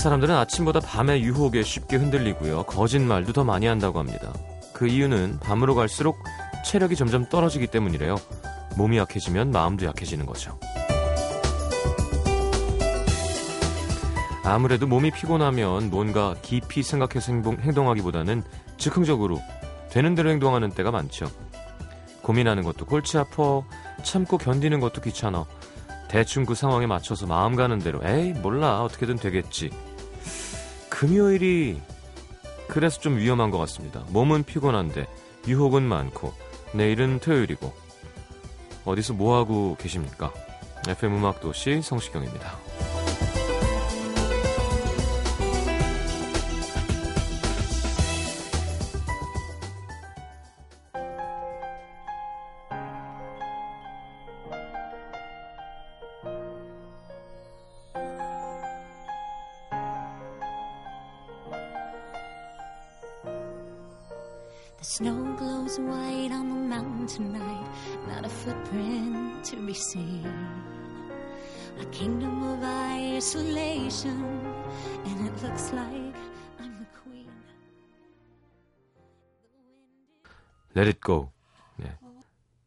사람들은 아침보다 밤의 유혹에 쉽게 흔들리고요. 거짓말도 더 많이 한다고 합니다. 그 이유는 밤으로 갈수록 체력이 점점 떨어지기 때문이래요. 몸이 약해지면 마음도 약해지는 거죠. 아무래도 몸이 피곤하면 뭔가 깊이 생각해서 행동, 하기보다는 즉흥적으로 되는 대로 행동하는 때가 많죠. 고민하는 것도 골치 아파, 참고 견디는 것도 귀찮아. 대충 그 상황에 맞춰서 마음 가는 대로 에이 몰라 어떻게든 되겠지. 금요일이 그래서 좀 위험한 것 같습니다. 몸은 피곤한데 유혹은 많고 내일은 토요일이고 어디서 뭐하고 계십니까? FM 음악도시 성시경입니다. The snow glows white on the mountain tonight, not a footprint to be seen. A kingdom of isolation, and it looks like I'm the queen. Let it go. 네.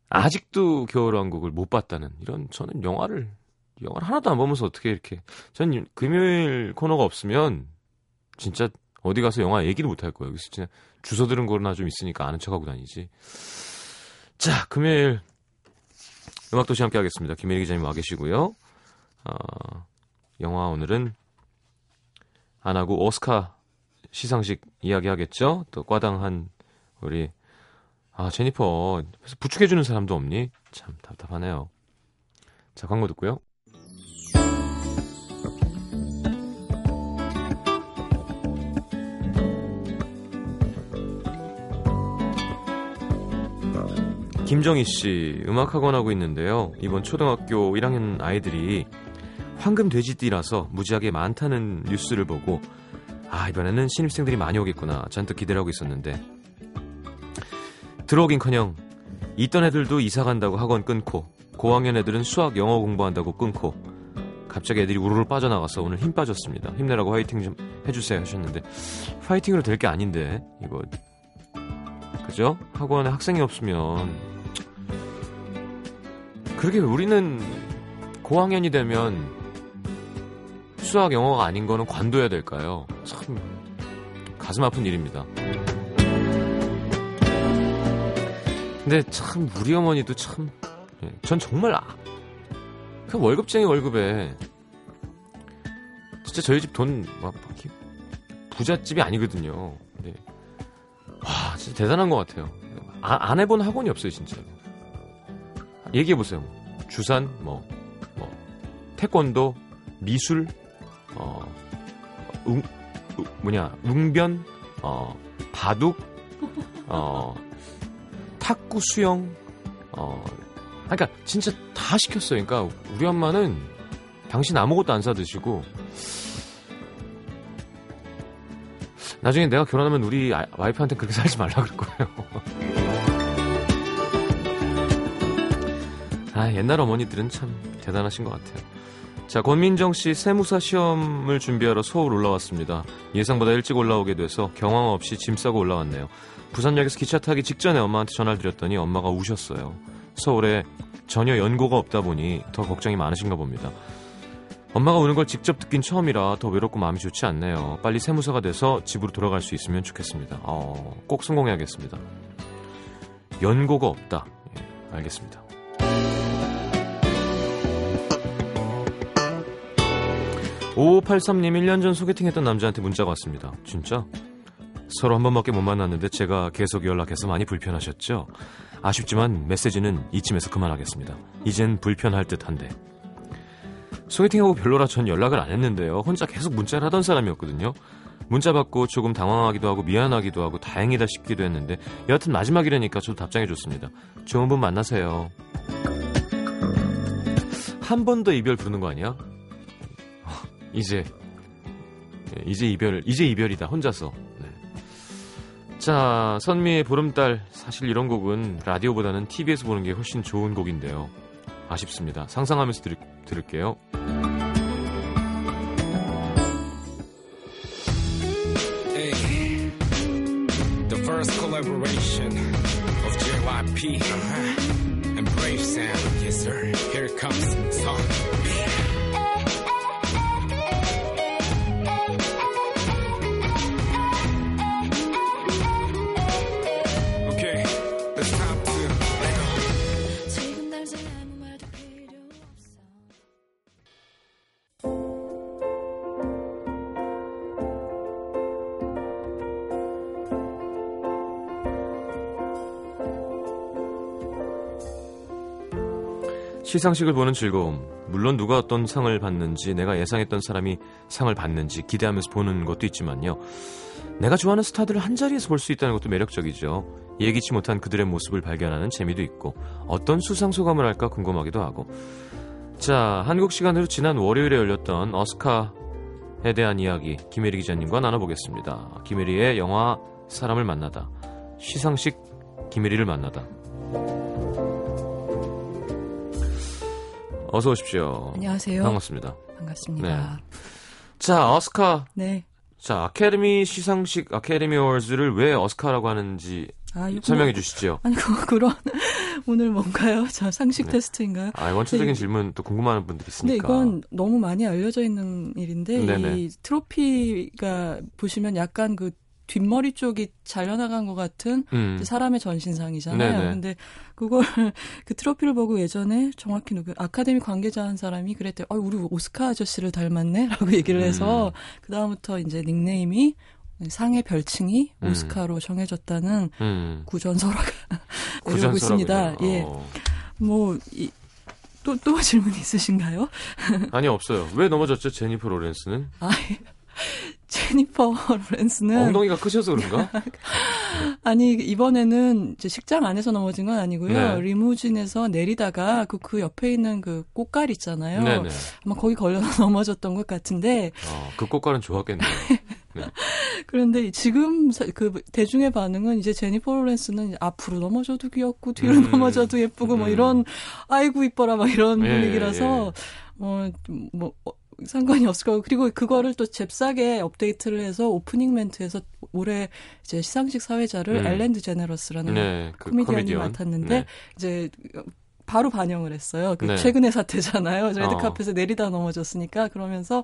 아직도 겨울왕국을 못 봤다는 이런 저는 영화를 영화를 하나도 안 보면서 어떻게 이렇게 전 금요일 코너가 없으면 진짜 어디 가서 영화 얘기를 못할 거예요. 여기서 진짜 주소 들은 거나 좀 있으니까 아는 척하고 다니지. 자, 금요일 음악도시 함께 하겠습니다. 김혜리 기자님 와 계시고요. 어, 영화 오늘은 안 하고 오스카 시상식 이야기 하겠죠? 또 과당한 우리 아 제니퍼 부축해주는 사람도 없니? 참 답답하네요. 자 광고 듣고요. 김정희 씨, 음악학원 하고 있는데요. 이번 초등학교 1학년 아이들이 황금 돼지띠라서 무지하게 많다는 뉴스를 보고 아, 이번에는 신입생들이 많이 오겠구나. 잔뜩 기대를 하고 있었는데 들어오긴 커녕 있던 애들도 이사 간다고 학원 끊고 고학년 애들은 수학 영어 공부한다고 끊고 갑자기 애들이 우르르 빠져나가서 오늘 힘 빠졌습니다. 힘내라고 화이팅 좀 해주세요 하셨는데 화이팅으로 될 게 아닌데 이거 그죠? 학원에 학생이 없으면 그렇게 우리는 고학년이 되면 수학 영어가 아닌 거는 관둬야 될까요? 참 가슴 아픈 일입니다. 근데 참 우리 어머니도 참, 예, 전 정말 아, 그 월급쟁이 월급에 진짜 저희 집 돈 막 부잣집이 아니거든요. 네. 와 진짜 대단한 것 같아요. 아, 안 해본 학원이 없어요 진짜로. 얘기해 보세요. 주산, 뭐, 뭐, 태권도, 미술, 어, 웅, 뭐냐, 웅변, 어, 바둑, 어, 탁구, 수영, 어, 그러니까 진짜 다 시켰어요. 그러니까 우리 엄마는 당신 아무것도 안 사드시고 나중에 내가 결혼하면 우리 와이프한테 그렇게 살지 말라 그럴 거예요. 아, 옛날 어머니들은 참 대단하신 것 같아요. 자, 권민정 씨 세무사 시험을 준비하러 서울 올라왔습니다. 예상보다 일찍 올라오게 돼서 경황 없이 짐 싸고 올라왔네요. 부산역에서 기차 타기 직전에 엄마한테 전화를 드렸더니 엄마가 우셨어요. 서울에 전혀 연고가 없다 보니 더 걱정이 많으신가 봅니다. 엄마가 우는 걸 직접 듣긴 처음이라 더 외롭고 마음이 좋지 않네요. 빨리 세무사가 돼서 집으로 돌아갈 수 있으면 좋겠습니다. 어, 꼭 성공해야겠습니다. 연고가 없다. 예, 알겠습니다. 5583님 1년 전 소개팅했던 남자한테 문자가 왔습니다. 진짜? 서로 한 번밖에 못 만났는데 제가 계속 연락해서 많이 불편하셨죠? 아쉽지만 메시지는 이쯤에서 그만하겠습니다. 이젠 불편할 듯한데. 소개팅하고 별로라 전 연락을 안 했는데요. 혼자 계속 문자를 하던 사람이었거든요. 문자 받고 조금 당황하기도 하고 미안하기도 하고 다행이다 싶기도 했는데 여하튼 마지막이라니까 저도 답장해 줬습니다. 좋은 분 만나세요. 한 번 더 이별 부르는 거 아니야? 이제 이제 이별 이제 이별이다 혼자서. 네. 자 선미의 보름달 사실 이런 곡은 라디오보다는 TV에서 보는 게 훨씬 좋은 곡인데요. 아쉽습니다. 상상하면서 들, 들을게요. Hey, the first collaboration of JYP uh-huh. and Brave Sound. Yes sir. Here comes song. 시상식을 보는 즐거움. 물론 누가 어떤 상을 받는지, 내가 예상했던 사람이 상을 받는지 기대하면서 보는 것도 있지만요. 내가 좋아하는 스타들을 한 자리에서 볼 수 있다는 것도 매력적이죠. 예기치 못한 그들의 모습을 발견하는 재미도 있고, 어떤 수상 소감을 할까 궁금하기도 하고. 자, 한국 시간으로 지난 월요일에 열렸던 어스카에 대한 이야기, 김혜리 기자님과 나눠보겠습니다. 김혜리의 영화 사람을 만나다. 시상식 김혜리를 만나다. 어서 오십시오. 안녕하세요. 반갑습니다. 반갑습니다. 자, 어스카. 네. 자, 아카데미 시상식 아카데미 어워즈를 왜 어스카라고 하는지 아, 이거 설명해 뭐- 주시죠. 아니, 그, 그런, 오늘 뭔가요? 저 상식 네. 테스트인가요? 아, 원초적인 네, 질문 또 궁금한 분들이 있으니까. 이건 너무 많이 알려져 있는 일인데, 네네. 이 트로피가 보시면 약간 그 뒷머리 쪽이 잘려나간 것 같은 음. 사람의 전신상이잖아요. 네네. 근데 그걸 그 트로피를 보고 예전에 정확히 누구 아카데미 관계자 한 사람이 그랬대요. 아, 우리 오스카 아저씨를 닮았네라고 얘기를 해서 음. 그 다음부터 이제 닉네임이 상의 별칭이 음. 오스카로 정해졌다는 음. 구전설화가. 이러고 있습니다. 예, 어. 뭐또또 질문 있으신가요? 아니 없어요. 왜 넘어졌죠, 제니퍼 로렌스는? 아, 제니퍼 로렌스는 엉덩이가 크셔서 그런가? 아니 이번에는 이제 식장 안에서 넘어진 건 아니고요. 네. 리무진에서 내리다가 그, 그 옆에 있는 그 꽃갈 있잖아요. 네네. 아마 거기 걸려서 넘어졌던 것 같은데 어, 그 꽃갈은 좋았겠네요. 그런데 지금 사- 그 대중의 반응은 이제 제니퍼 로렌스는 앞으로 넘어져도 귀엽고 뒤로 음. 넘어져도 예쁘고 뭐 음. 이런 아이고 이뻐라 막 이런 예, 분위기라서 어뭐 어, 상관이 없을 거고 그리고 그거를 또 잽싸게 업데이트를 해서 오프닝 멘트에서 올해 이제 시상식 사회자를 음. 엘렌드 제네러스라는 네, 그 코미디언이 코미디언. 맡았는데 네. 이제 바로 반영을 했어요. 그 네. 최근의 사태잖아요. 어. 레드카펫에 내리다 넘어졌으니까 그러면서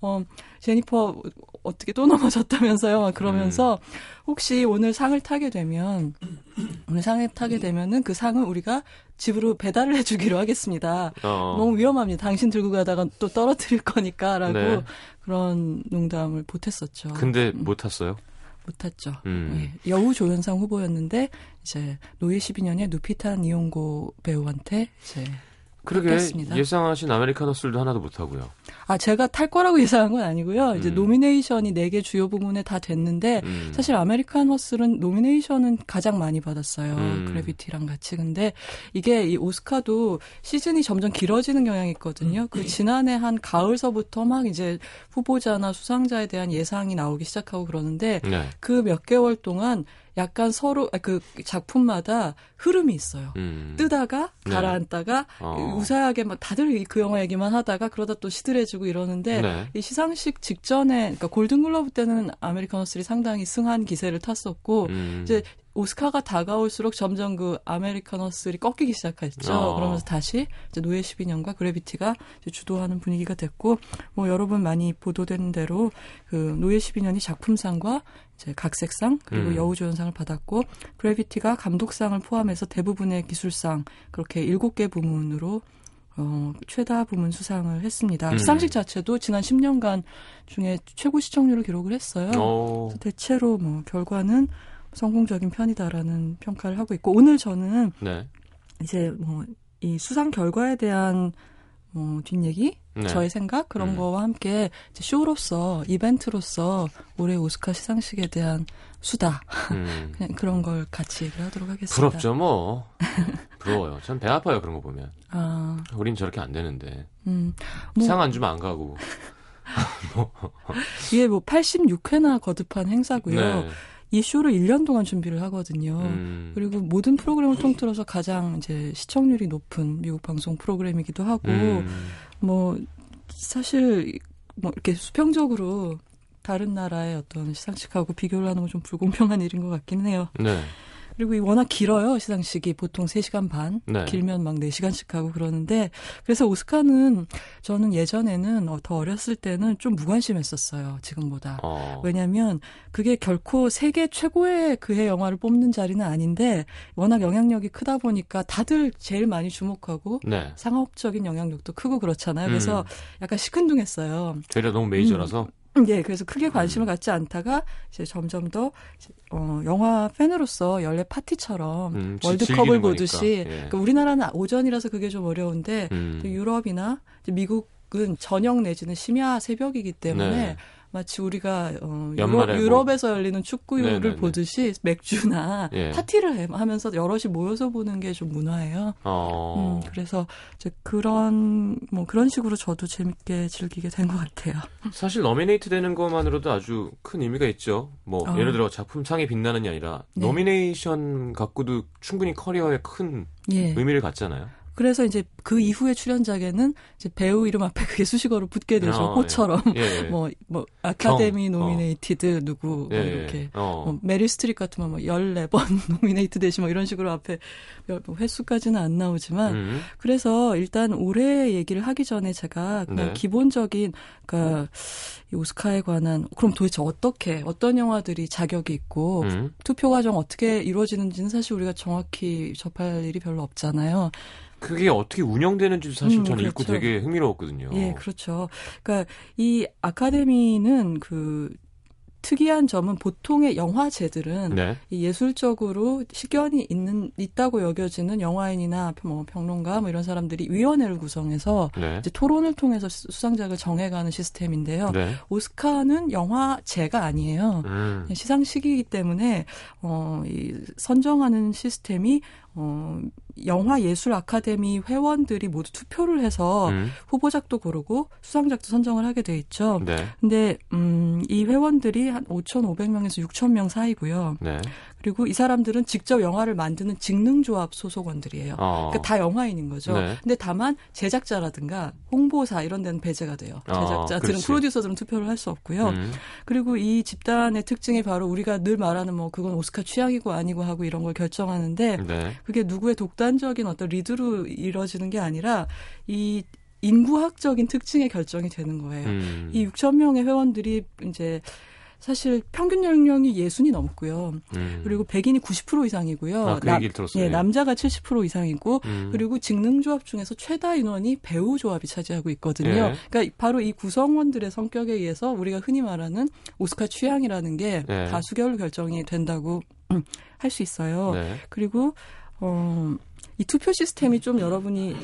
어 제니퍼 어떻게 또 넘어졌다면서요. 막 그러면서 음. 혹시 오늘 상을 타게 되면 오늘 상을 타게 되면은 그 상을 우리가 집으로 배달을 해주기로 하겠습니다. 어. 너무 위험합니다. 당신 들고 가다가 또 떨어뜨릴 거니까라고 네. 그런 농담을 보탰었죠. 근데 못 탔어요? 못 탔죠. 음. 예, 여우 조연상 후보였는데 이제 노예 12년에 루피타 니옹고 배우한테 이제 그러게 뺏겼습니다. 예상하신 아메리칸 허슬도 하나도 못 하고요. 아 제가 탈 거라고 예상한 건 아니고요. 이제 음. nomination이 4개 주요 부문에 다 됐는데 음. 사실 아메리칸 허슬은 nomination은 가장 많이 받았어요. 음. 그래비티랑 같이. 근데 이게 이 오스카도 시즌이 점점 길어지는 경향이 있거든요. 그 지난해 한 가을서부터 막 이제 후보자나 수상자에 대한 예상이 나오기 시작하고 그러는데 네. 그몇 개월 동안 약간 서로 아, 그 작품마다 흐름이 있어요. 음. 뜨다가 네. 가라앉다가 어. 우사하게 막 다들 그 영화 얘기만 하다가 그러다 또 시들해지고 이러는데 네. 이 시상식 직전에 그러니까 골든글러브 때는 아메리카노스리 상당히 승한 기세를 탔었고 음. 이제 오스카가 다가올수록 점점 그 아메리카노스리 꺾이기 시작했죠. 어. 그러면서 다시 이제 노예 12년과 그래비티가 주도하는 분위기가 됐고 뭐 여러분 많이 보도된 대로 그 노예 12년이 작품상과 이제 각색상 그리고 음. 여우조연상을 받았고 그래비티가 감독상을 포함해서 대부분의 기술상 그렇게 일곱 개 부문으로 어, 최다 부문 수상을 했습니다. 음. 시상식 자체도 지난 10년간 중에 최고 시청률을 기록을 했어요. 어. 대체로 뭐 결과는 성공적인 편이다라는 평가를 하고 있고 오늘 저는 네. 이제 뭐 이 수상 결과에 대한 뭐 뒷얘기, 네. 저의 생각 그런 음. 거와 함께 이제 쇼로서 이벤트로서 올해 오스카 시상식에 대한 수다 음. 그냥 그런 걸 같이 얘기를 하도록 하겠습니다. 부럽죠, 뭐. 부러워요. 전 배 아파요, 그런 거 보면. 아, 우린 저렇게 안 되는데. 음, 뭐 상안 주면 안 가고. 이게 뭐 86회나 거듭한 행사고요. 네. 이 쇼를 1년 동안 준비를 하거든요. 음. 그리고 모든 프로그램을 통틀어서 가장 이제 시청률이 높은 미국 방송 프로그램이기도 하고 음. 뭐 사실 뭐 이렇게 수평적으로 다른 나라의 어떤 시상식하고 비교를 하는 건 좀 불공평한 일인 것 같긴 해요. 네. 그리고 이 워낙 길어요, 시상식이. 보통 3시간 반, 네. 길면 막 4시간씩 하고 그러는데, 그래서 오스카는 저는 예전에는 어, 더 어렸을 때는 좀 무관심했었어요, 지금보다. 어. 왜냐면 그게 결코 세계 최고의 그해 영화를 뽑는 자리는 아닌데, 워낙 영향력이 크다 보니까 다들 제일 많이 주목하고, 네. 상업적인 영향력도 크고 그렇잖아요. 그래서 음. 약간 시큰둥했어요. 저희가 너무 메이저라서. 예, 그래서 크게 관심을 갖지 않다가 이제 점점 더 어, 영화 팬으로서 연례 파티처럼 음, 지- 월드컵을 보듯이. 예. 그러니까 우리나라는 오전이라서 그게 좀 어려운데 음. 또 유럽이나 미국은 저녁 내지는 심야 새벽이기 때문에 네. 마치 우리가 어, 유럽, 유럽에서 열리는 축구를 네네네. 보듯이 맥주나 예. 파티를 해- 하면서 여럿이 모여서 보는 게 좀 문화예요. 어. 음, 그래서 이제 그런 뭐 그런 식으로 저도 재밌게 즐기게 된 것 같아요. 사실 nominate 되는 것만으로도 아주 큰 의미가 있죠. 뭐 어. 예를 들어 작품 상에 빛나는게 아니라 네. nomination 갖고도 충분히 커리어에 큰 예. 의미를 갖잖아요. 그래서 이제 그 이후에 출연작에는 이제 배우 이름 앞에 그게 수식어로 붙게 되죠. 어, 호처럼. 예. 뭐, 뭐, 아카데미 경, 어. nominated 누구, 뭐 예, 이렇게. 어. 뭐 메릴 스트립 같으면 뭐 14번 nominate 되신 뭐 이런 식으로 앞에 열- 뭐 횟수까지는 안 나오지만 음. 그래서 일단 올해 얘기를 하기 전에 제가 그냥 네. 기본적인 그러니까 이 오스카에 관한 그럼 도대체 어떻게 어떤 영화들이 자격이 있고 음. 투표 과정 어떻게 이루어지는지는 사실 우리가 정확히 접할 일이 별로 없잖아요. 그게 어떻게 운영되는지도 사실 음, 저는 읽고 그렇죠. 되게 흥미로웠거든요. 예, 그렇죠. 그러니까 이 아카데미는 그 특이한 점은 보통의 영화제들은 네. 이 예술적으로 식견이 있는 있다고 여겨지는 영화인이나 뭐 평론가 뭐 이런 사람들이 위원회를 구성해서 네. 이제 토론을 통해서 수- 수상작을 정해가는 시스템인데요. 네. 오스카는 영화제가 아니에요. 음. 시상식이기 때문에 어, 이 선정하는 시스템이 어, 영화 예술 아카데미 회원들이 모두 투표를 해서 음. 후보작도 고르고 수상작도 선정을 하게 돼 있죠. 네. 근데 음, 이 회원들이 한 5,500명에서 6,000명 사이고요. 네. 그리고 이 사람들은 직접 영화를 만드는 직능조합 소속원들이에요. 어. 그러니까 다 영화인인 거죠. 네. 근데 다만 제작자라든가 홍보사 이런 데는 배제가 돼요. 어, 제작자들은 그렇지. 프로듀서들은 투표를 할 수 없고요. 음. 그리고 이 집단의 특징이 바로 우리가 늘 말하는 뭐 그건 오스카 취향이고 아니고 하고 이런 걸 결정하는데 네. 그게 누구의 독단적인 어떤 리드로 이루어지는 게 아니라 이 인구학적인 특징에 결정이 되는 거예요. 음. 이 6천 명의 회원들이 이제 사실 평균 연령이 예순이 넘고요. 음. 그리고 백인이 90% 이상이고요. 아, 그 얘기를 들었어요. 예, 남자가 70% 이상이고 음. 그리고 직능조합 중에서 최다 인원이 배우 조합이 차지하고 있거든요. 예. 그러니까 바로 이 구성원들의 성격에 의해서 우리가 흔히 말하는 오스카 취향이라는 게 예. 다수결로 결정이 된다고 할 수 있어요. 네. 그리고 어, 이 투표 시스템이 좀 여러분이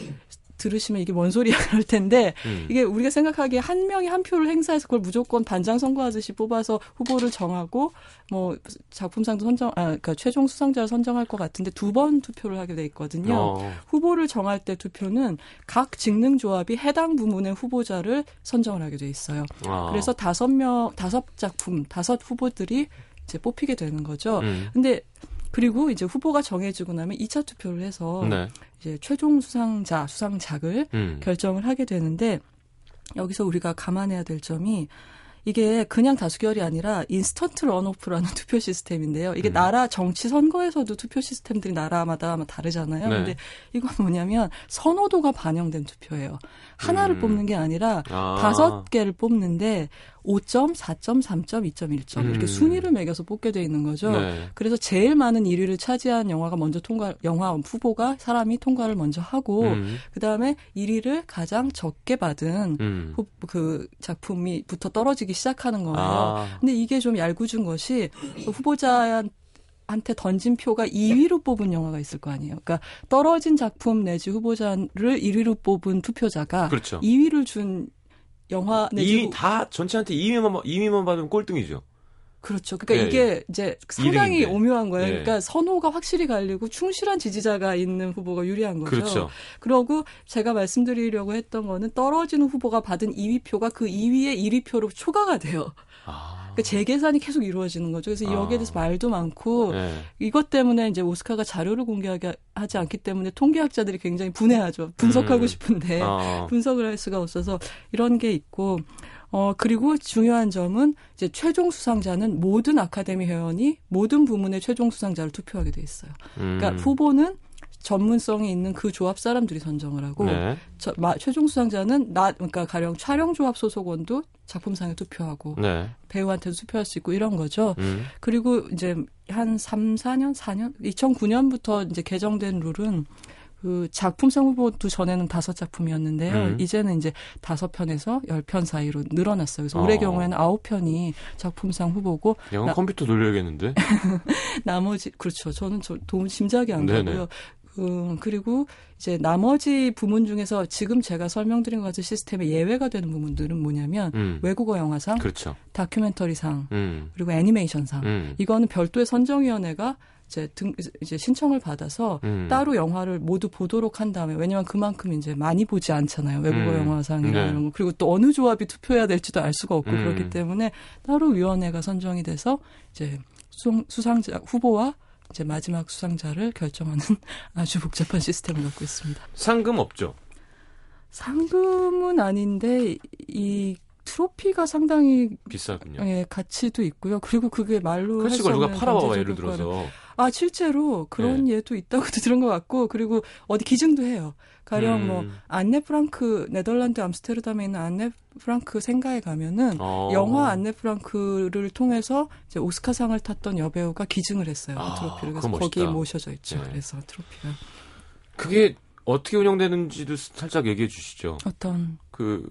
들으시면 이게 뭔 소리야 그럴 텐데 음. 이게 우리가 생각하기에 한 명이 한 표를 행사해서 그걸 무조건 반장 선거하듯이 뽑아서 후보를 정하고 뭐 작품상도 선정 아 그러니까 최종 수상자를 선정할 것 같은데 두 번 투표를 하게 돼 있거든요. 어. 후보를 정할 때 투표는 각 직능 조합이 해당 부문의 후보자를 선정을 하게 돼 있어요. 아. 그래서 다섯 명 다섯 작품 다섯 후보들이 이제 뽑히게 되는 거죠. 음. 근데 그리고 이제 후보가 정해지고 나면 2차 투표를 해서 네. 이제 최종 수상자, 수상작을 음. 결정을 하게 되는데 여기서 우리가 감안해야 될 점이 이게 그냥 다수결이 아니라 인스턴트 런오프라는 투표 시스템인데요. 이게 음. 나라 정치 선거에서도 투표 시스템들이 나라마다 다르잖아요. 네. 근데 이건 뭐냐면 선호도가 반영된 투표예요. 하나를 음. 뽑는 게 아니라 아. 다섯 개를 뽑는데 5점, 4점, 3점, 2.1점 이렇게 음. 순위를 매겨서 뽑게 돼 있는 거죠. 네. 그래서 제일 많은 1위를 차지한 영화가 먼저 통과, 영화 후보가 사람이 통과를 먼저 하고, 음. 그 다음에 1위를 가장 적게 받은 음. 후, 그 작품이부터 떨어지기 시작하는 거예요. 아. 근데 이게 좀 얄궂은 것이 후보자한 한테 던진 표가 2위로 뽑은 영화가 있을 거 아니에요. 그러니까 떨어진 작품 내지 후보자를 1위로 뽑은 투표자가 그렇죠. 2위를 준 영화 내지 이다 전체한테 2위만 2위만 받으면 꼴등이죠. 그렇죠. 그러니까 예, 이게 이제 상당히 이등인데. 오묘한 거예요. 예. 그러니까 선호가 확실히 갈리고 충실한 지지자가 있는 후보가 유리한 거죠. 그렇죠. 그러고 제가 말씀드리려고 했던 거는 떨어지는 후보가 받은 2위 표가 그 2위의 1위 표로 초과가 돼요. 아. 그러니까 재계산이 계속 이루어지는 거죠. 그래서 아. 여기에 대해서 말도 많고 네. 이것 때문에 이제 오스카가 자료를 공개하지 하지 않기 때문에 통계학자들이 굉장히 분해하죠. 분석하고 음. 싶은데 어. 분석을 할 수가 없어서 이런 게 있고 어 그리고 중요한 점은 이제 최종 수상자는 모든 아카데미 회원이 모든 부문의 최종 수상자를 투표하게 돼 있어요. 그러니까 음. 후보는 전문성이 있는 그 조합 사람들이 선정을 하고 네. 저, 마- 최종 수상자는 나 그러니까 가령 촬영 조합 소속원도 작품상에 투표하고 네. 배우한테도 투표할 수 있고 이런 거죠. 음. 그리고 이제 한 3, 4년, 4년, 2009년부터 이제 개정된 룰은 그 작품상 후보도 전에는 다섯 작품이었는데요. 음. 이제는 이제 다섯 편에서 열 편 사이로 늘어났어요. 그래서 올해 어. 경우에는 아홉 편이 작품상 후보고 나- 컴퓨터 돌려야겠는데. 나머지 그렇죠. 저는 저 도움 짐작이 안 네네. 가고요. 음, 그리고 이제 나머지 부문 중에서 지금 제가 설명드린 것 같은 시스템에 예외가 되는 부분들은 뭐냐면 음. 외국어 영화상, 그렇죠. 다큐멘터리상, 음. 그리고 애니메이션상 음. 이거는 별도의 선정위원회가 이제 등 이제 신청을 받아서 음. 따로 영화를 모두 보도록 한 다음에 왜냐면 그만큼 이제 많이 보지 않잖아요 외국어 음. 영화상이나 네. 이런 거 그리고 또 어느 조합이 투표해야 될지도 알 수가 없고 음. 그렇기 때문에 따로 위원회가 선정이 돼서 이제 수상, 수상자 후보와 이제 마지막 수상자를 결정하는 아주 복잡한 시스템을 갖고 있습니다. 상금 없죠. 상금은 아닌데 이 트로피가 상당히 비싸군요. 예, 가치도 있고요. 그리고 그게 말로 그렇지, 그걸 누가 팔아봐봐, 예를 들어서. 아, 실제로 그런 예도 있다고도 들은 것 같고, 그리고 어디 기증도 해요. 가령 음. 뭐, 안네 프랑크, 네덜란드 암스테르담에 있는 안네 프랑크 생가에 가면은, 어. 영화 안네 프랑크를 통해서 이제 오스카상을 tas던 여배우가 기증을 했어요. 아, 그 트로피를. 그래서 거기에 멋있다. 모셔져 있죠. 네. 그래서 트로피가. 그게 어떻게 운영되는지도 살짝 얘기해 주시죠. 어떤, 그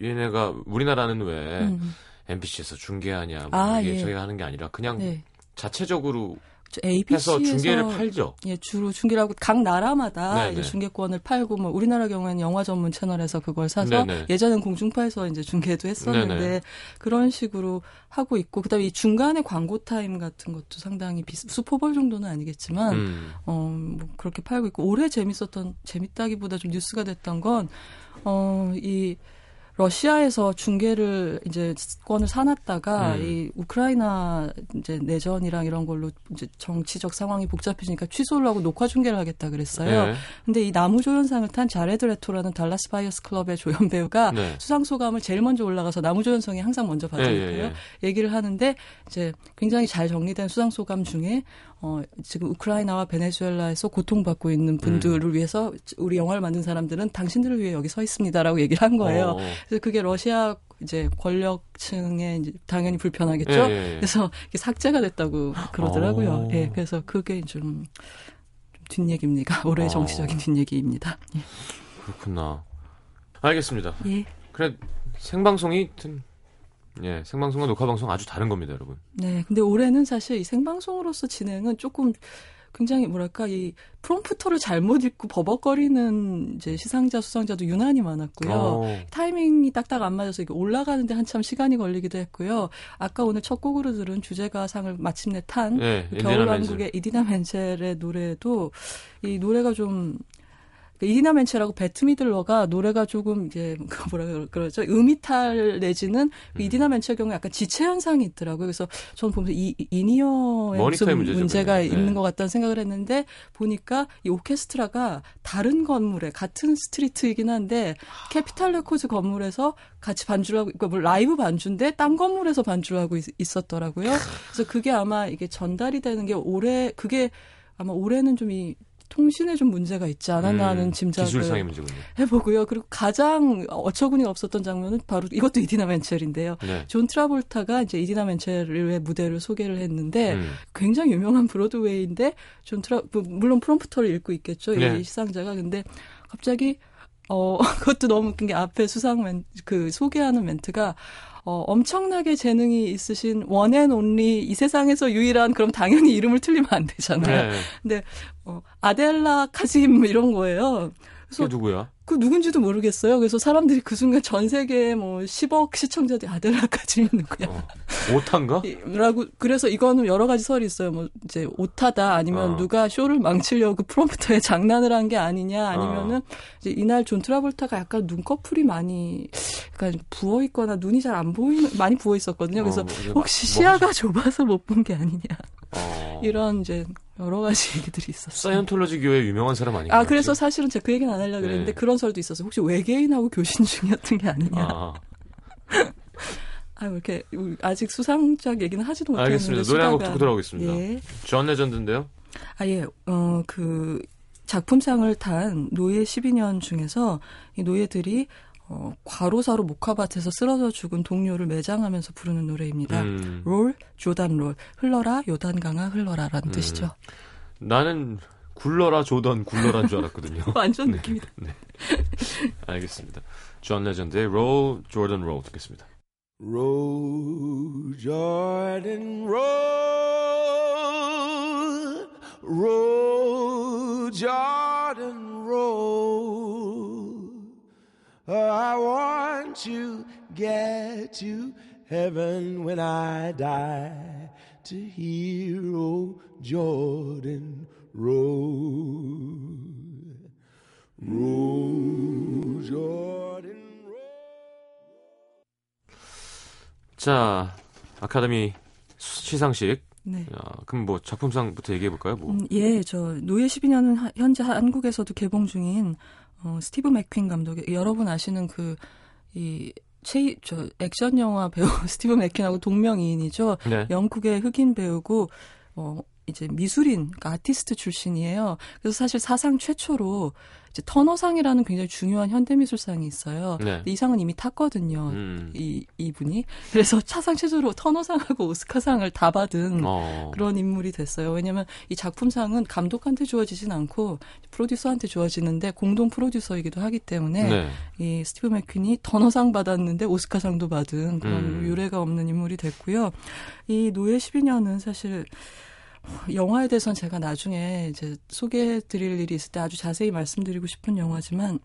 얘네가 우리나라는 왜 음, MBC에서 중계하냐 뭐 아, 이게 예. 저희가 하는 게 아니라 그냥 네. 자체적으로 ABC에서 중계를 팔죠. 예, 주로 중계를 하고 각 나라마다 네네. 이제 중계권을 팔고 뭐 우리나라 경우에는 영화 전문 채널에서 그걸 사서 네네. 예전엔 공중파에서 이제 중계도 했었는데 네네. 그런 식으로 하고 있고 그다음에 이 중간에 광고 타임 같은 것도 상당히 비슷 슈퍼볼 정도는 아니겠지만 음. 어, 뭐 그렇게 팔고 있고 올해 재밌었던 재밌다기보다 좀 뉴스가 됐던 건 어, 이 러시아에서 중계를 이제 권을 사놨다가 음. 이 우크라이나 이제 내전이랑 이런 걸로 이제 정치적 상황이 복잡해지니까 취소를 하고 녹화 중계를 하겠다 그랬어요. 네. 근데 이 남우 조연상을 탄 자레드 레토라는 달라스 바이어스 클럽의 조연 배우가 네. 수상 소감을 제일 먼저 올라가서 남우 조연상이 항상 먼저 받으니까요. 예, 예, 예. 얘기를 하는데 이제 굉장히 잘 정리된 수상 소감 중에 어 지금 우크라이나와 베네수엘라에서 고통받고 있는 음. 분들을 위해서 우리 영화를 만든 사람들은 당신들을 위해 여기 서 있습니다라고 얘기를 한 거예요. 어. 그래서 그게 러시아 이제 권력층에 이제 당연히 불편하겠죠. 예, 예, 예. 그래서 이게 삭제가 됐다고 그러더라고요. 어. 예, 그래서 그게 좀, 좀 뒷얘기입니다. 올해의 어. 정치적인 뒷얘기입니다. 그렇구나. 알겠습니다. 예. 그래 생방송이 튼 예, 생방송과 녹화 방송 아주 다른 겁니다, 여러분. 네. 근데 올해는 사실 이 생방송으로서 진행은 조금 굉장히 뭐랄까 이 프롬프터를 잘못 읽고 버벅거리는 이제 시상자 수상자도 유난히 많았고요. 어. 타이밍이 딱딱 안 맞아서 이게 올라가는데 한참 시간이 걸리기도 했고요. 아까 오늘 첫 곡으로 들은 주제가 상을 마침내 탄 예, 인디나 겨울왕국의 이디나 멘첼의 노래도 이 노래가 좀 이디나 멘첼하고 베트 미들러가 노래가 조금 이제 그 뭐라 그러- 그러죠 음이탈 내지는 그 이디나 멘첼 경우에 약간 지체 현상이 있더라고요. 그래서 저는 보면서 이 in-ear에 모니터의 무슨 문제가. 네. 있는 것 같다는 생각을 했는데 보니까 이 오케스트라가 다른 건물에 같은 street이긴 한데 캐피탈 레코즈 건물에서 같이 반주를 하고 그러니까 뭐 라이브 반주인데 딴 건물에서 반주를 하고 있, 었더라고요 그래서 그게 아마 이게 전달이 되는 게 올해 그게 아마 올해는 좀 이 통신에 좀 문제가 있지 않았나 하는 음, 짐작을 기술상의 문제군요. 해보고요. 그리고 가장 어처구니가 없었던 장면은 바로 이것도 이디나 멘첼인데요. 네. 존 트라볼타가 이제 이디나 멘첼의 무대를 소개를 했는데 음. 굉장히 유명한 브로드웨이인데 존 트라 뭐, 물론 프롬프터를 읽고 있겠죠 네. 이 시상자가 근데 갑자기 어 그것도 너무 웃긴 게 앞에 수상 멘, 그 소개하는 멘트가 어 엄청나게 재능이 있으신 one and only 이 세상에서 유일한 그럼 당연히 이름을 틀리면 안 되잖아요. 네. 근데 어, 아델라 카짐 이런 거예요. 그래서 누구야? 그 누군지도 모르겠어요. 그래서 사람들이 그 순간 전 세계에 뭐 10억 시청자들이 아델라 카짐 누구야? 어. 오탄가? 라고 그래서 이거는 여러 가지 설이 있어요. 뭐 이제 오타다 아니면 어. 누가 쇼를 망치려고 그 프롬프터에 장난을 한 게 아니냐 아니면은 어. 이제 이날 존 트라볼타가 약간 눈꺼풀이 많이 약간 부어 있거나 눈이 잘 안 보이는 많이 부어 있었거든요. 그래서 어, 이게 혹시 뭐- 시야가 좁아서 못 본 게 아니냐 어. 이런 이제 여러 가지 얘기들이 있었어요. 사이언톨로지 교회 유명한 사람 아닌가요? 아 그래서 사실은 제가 그 얘기는 안 하려고 그랬는데 네. 그런 설도 있었어요. 혹시 외계인하고 교신 중이었던 게 아니냐. 아, 아, 왜 이렇게 아직 수상작 얘기는 하지도 못했는데 알겠습니다. 노래 한곡 듣고 돌아오겠습니다. 예. 존 레전드인데요. 아, 예. 어, 그 작품상을 탄 노예 12년 중에서 이 노예들이 어, 과로사로 목화밭에서 쓰러져 죽은 동료를 매장하면서 부르는 노래입니다. 음, Roll, Jordan Roll. 흘러라, 요단 강아 흘러라라는 음. 뜻이죠. 나는 굴러라 조던 굴러라인 줄 알았거든요. 완전 느낌이다. 알겠습니다. 존 레전드의 Roll Jordan Roll 듣겠습니다. Roll, Jordan, roll, roll, Jordan, roll. I want to get to heaven when I die to hear old Jordan roll. Roll, Jordan, roll. 자, 아카데미 수- 시상식. 네. 야, 그럼 뭐 작품상부터 얘기해 볼까요? 뭐. 음, 예, 저 노예 12년은 하- 현재 한국에서도 개봉 중인 어, 스티브 맥퀸 감독의 여러분 아시는 그 이제 저 액션 영화 배우 스티브 맥퀸하고 동명이인이죠. 네. 영국의 흑인 배우고 어 이제 미술인 그러니까 아티스트 출신이에요. 그래서 사실 사상 최초로 이제 터너상이라는 굉장히 중요한 현대미술상이 있어요. 네. 이 상은 이미 탔거든요. 음. 이 이분이 그래서 차상 최초로 터너상하고 오스카상을 다 받은 어. 그런 인물이 됐어요. 왜냐면 이 작품상은 감독한테 주어지진 않고 프로듀서한테 주어지는데 공동 프로듀서이기도 하기 때문에 네. 이 스티브 맥퀸이 터너상 받았는데 오스카상도 받은 그런 음. 유례가 없는 인물이 됐고요. 이 노예 12년은 사실 영화에 대해서는 제가 나중에 이제 소개해 드릴 일이 있을 때 아주 자세히 말씀드리고 싶은 영화지만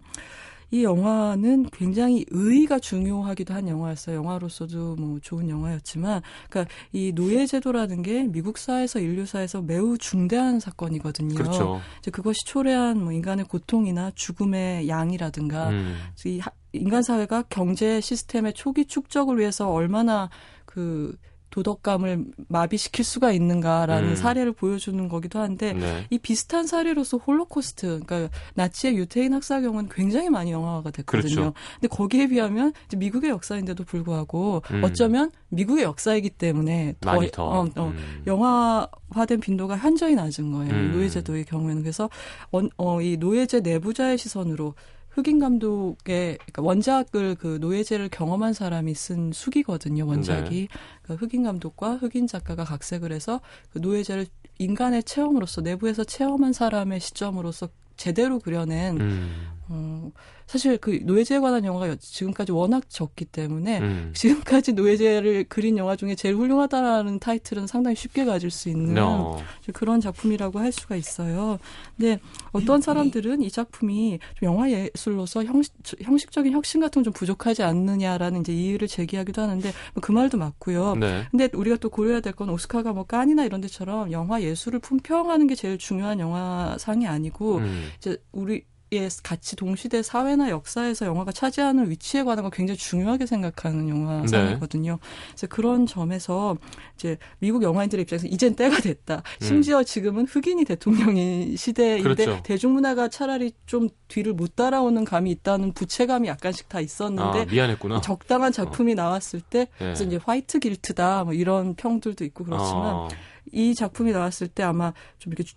이 영화는 굉장히 의의가 중요하기도 한 영화였어요. 영화로서도 뭐 좋은 영화였지만, 그러니까 이 노예 제도라는 게 미국 사회에서 인류사에서 매우 중대한 사건이거든요. 그렇죠. 이제 그것이 초래한 뭐 인간의 고통이나 죽음의 양이라든가 음. 이 하- 인간 사회가 경제 시스템의 초기 축적을 위해서 얼마나 그 도덕감을 마비시킬 수가 있는가라는 음. 사례를 보여주는 거기도 한데 네. 이 비슷한 사례로서 홀로코스트, 그러니까 나치의 유태인 학살극은 굉장히 많이 영화화가 됐거든요. 그렇죠. 근데 거기에 비하면 미국의 역사인데도 불구하고 음. 어쩌면 미국의 역사이기 때문에 더, 많이 더. 어, 어, 음. 영화화된 빈도가 현저히 낮은 거예요. 음. 노예제도의 경우에는 그래서 원- 어, 이 노예제 내부자의 시선으로 흑인 감독의 그러니까 원작을 그 노예제를 경험한 사람이 쓴 수기거든요. 원작이 그러니까 흑인 감독과 흑인 작가가 각색을 해서 그 노예제를 인간의 체험으로서 내부에서 체험한 사람의 시점으로서 제대로 그려낸 음. 어, 사실 그 노예제에 관한 영화가 여- 지금까지 워낙 적기 때문에 음. 지금까지 노예제를 그린 영화 중에 제일 훌륭하다라는 타이틀은 상당히 쉽게 가질 수 있는 어. 그런 작품이라고 할 수가 있어요. 근데 어떤 사람들은 이 작품이 좀 영화 예술로서 형식, 형식적인 혁신 같은 건 좀 부족하지 않느냐라는 이제 이의를 제기하기도 하는데 뭐그 말도 맞고요. 네. 근데 우리가 또 고려해야 될 건 오스카가 뭐 깐이나 이런 데처럼 영화 예술을 품평하는 게 제일 중요한 영화상이 아니고 음. 이제 우리 의 같이 동시대 사회나 역사에서 영화가 차지하는 위치에 관한 걸 굉장히 중요하게 생각하는 영화상이거든요. 그래서 그런 점에서 이제 미국 영화인들의 입장에서 이젠 때가 됐다. 심지어 지금은 흑인이 대통령인 시대인데 그렇죠. 대중문화가 차라리 좀 뒤를 못 따라오는 감이 있다는 부채감이 약간씩 다 있었는데 아, 미안했구나. 적당한 작품이 나왔을 때 네. 그래서 이제 화이트 길트다 뭐 이런 평들도 있고 그렇지만 어. 이 작품이 나왔을 때 아마 좀 이렇게, 주-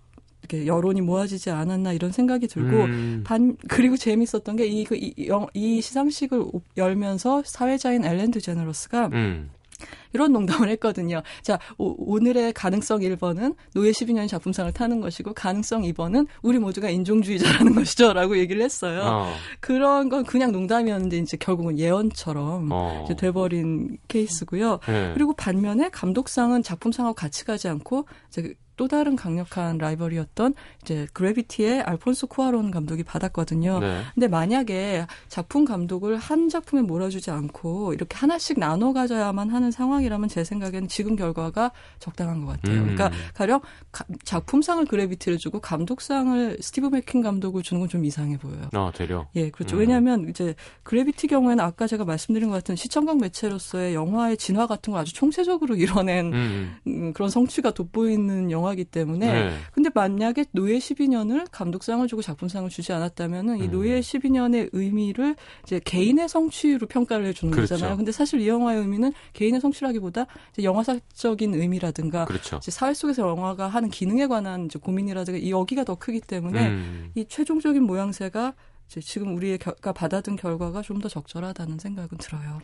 이렇게 여론이 모아지지 않았나 이런 생각이 들고 음. 반 그리고 재밌었던 게이 그, 이, 시상식을 오- 열면서 사회자인 엘렌 드제너러스가 음. 이런 농담을 했거든요. 자, 오, 늘의 가능성 1번은 노예 12년 작품상을 타는 것이고 가능성 2번은 우리 모두가 인종주의자라는 것이죠라고 얘기를 했어요. 어. 그런 건 그냥 농담이었는데 이제 결국은 예언처럼 어. 이제 돼버린 케이스고요. 네. 그리고 반면에 감독상은 작품상하고 같이 가지 않고 이제 또 다른 강력한 라이벌이었던 이제 그래비티의 알폰소 쿠아론 감독이 받았거든요. 네. 근데 만약에 작품 감독을 한 작품에 몰아주지 않고 이렇게 하나씩 나눠 가져야만 하는 상황이라면 제 생각에는 지금 결과가 적당한 것 같아요. 음. 그러니까 가령 가- 작품상을 그래비티를 주고 감독상을 스티브 맥퀸 감독을 주는 건 좀 이상해 보여요. 아, 되려. 예, 그렇죠. 음. 왜냐하면 이제 그래비티 경우에는 아까 제가 말씀드린 것 같은 시청각 매체로서의 영화의 진화 같은 걸 아주 총체적으로 이뤄낸 음. 음, 그런 성취가 돋보이는 영화 이기 때문에 네. 근데 만약에 노예 12년을 감독상을 주고 작품상을 주지 않았다면은 이 음. 노예 12년의 의미를 이제 개인의 성취로 평가를 해주는 그렇죠. 거잖아요. 근데 사실 이 영화의 의미는 개인의 성취라기보다 이제 영화사적인 의미라든가 그렇죠. 이제 사회 속에서 영화가 하는 기능에 관한 이제 고민이라든가 이 여기가 더 크기 때문에 음. 이 최종적인 모양새가 지금 우리의 가 받아든 결과가 좀 더 적절하다는 생각은 들어요.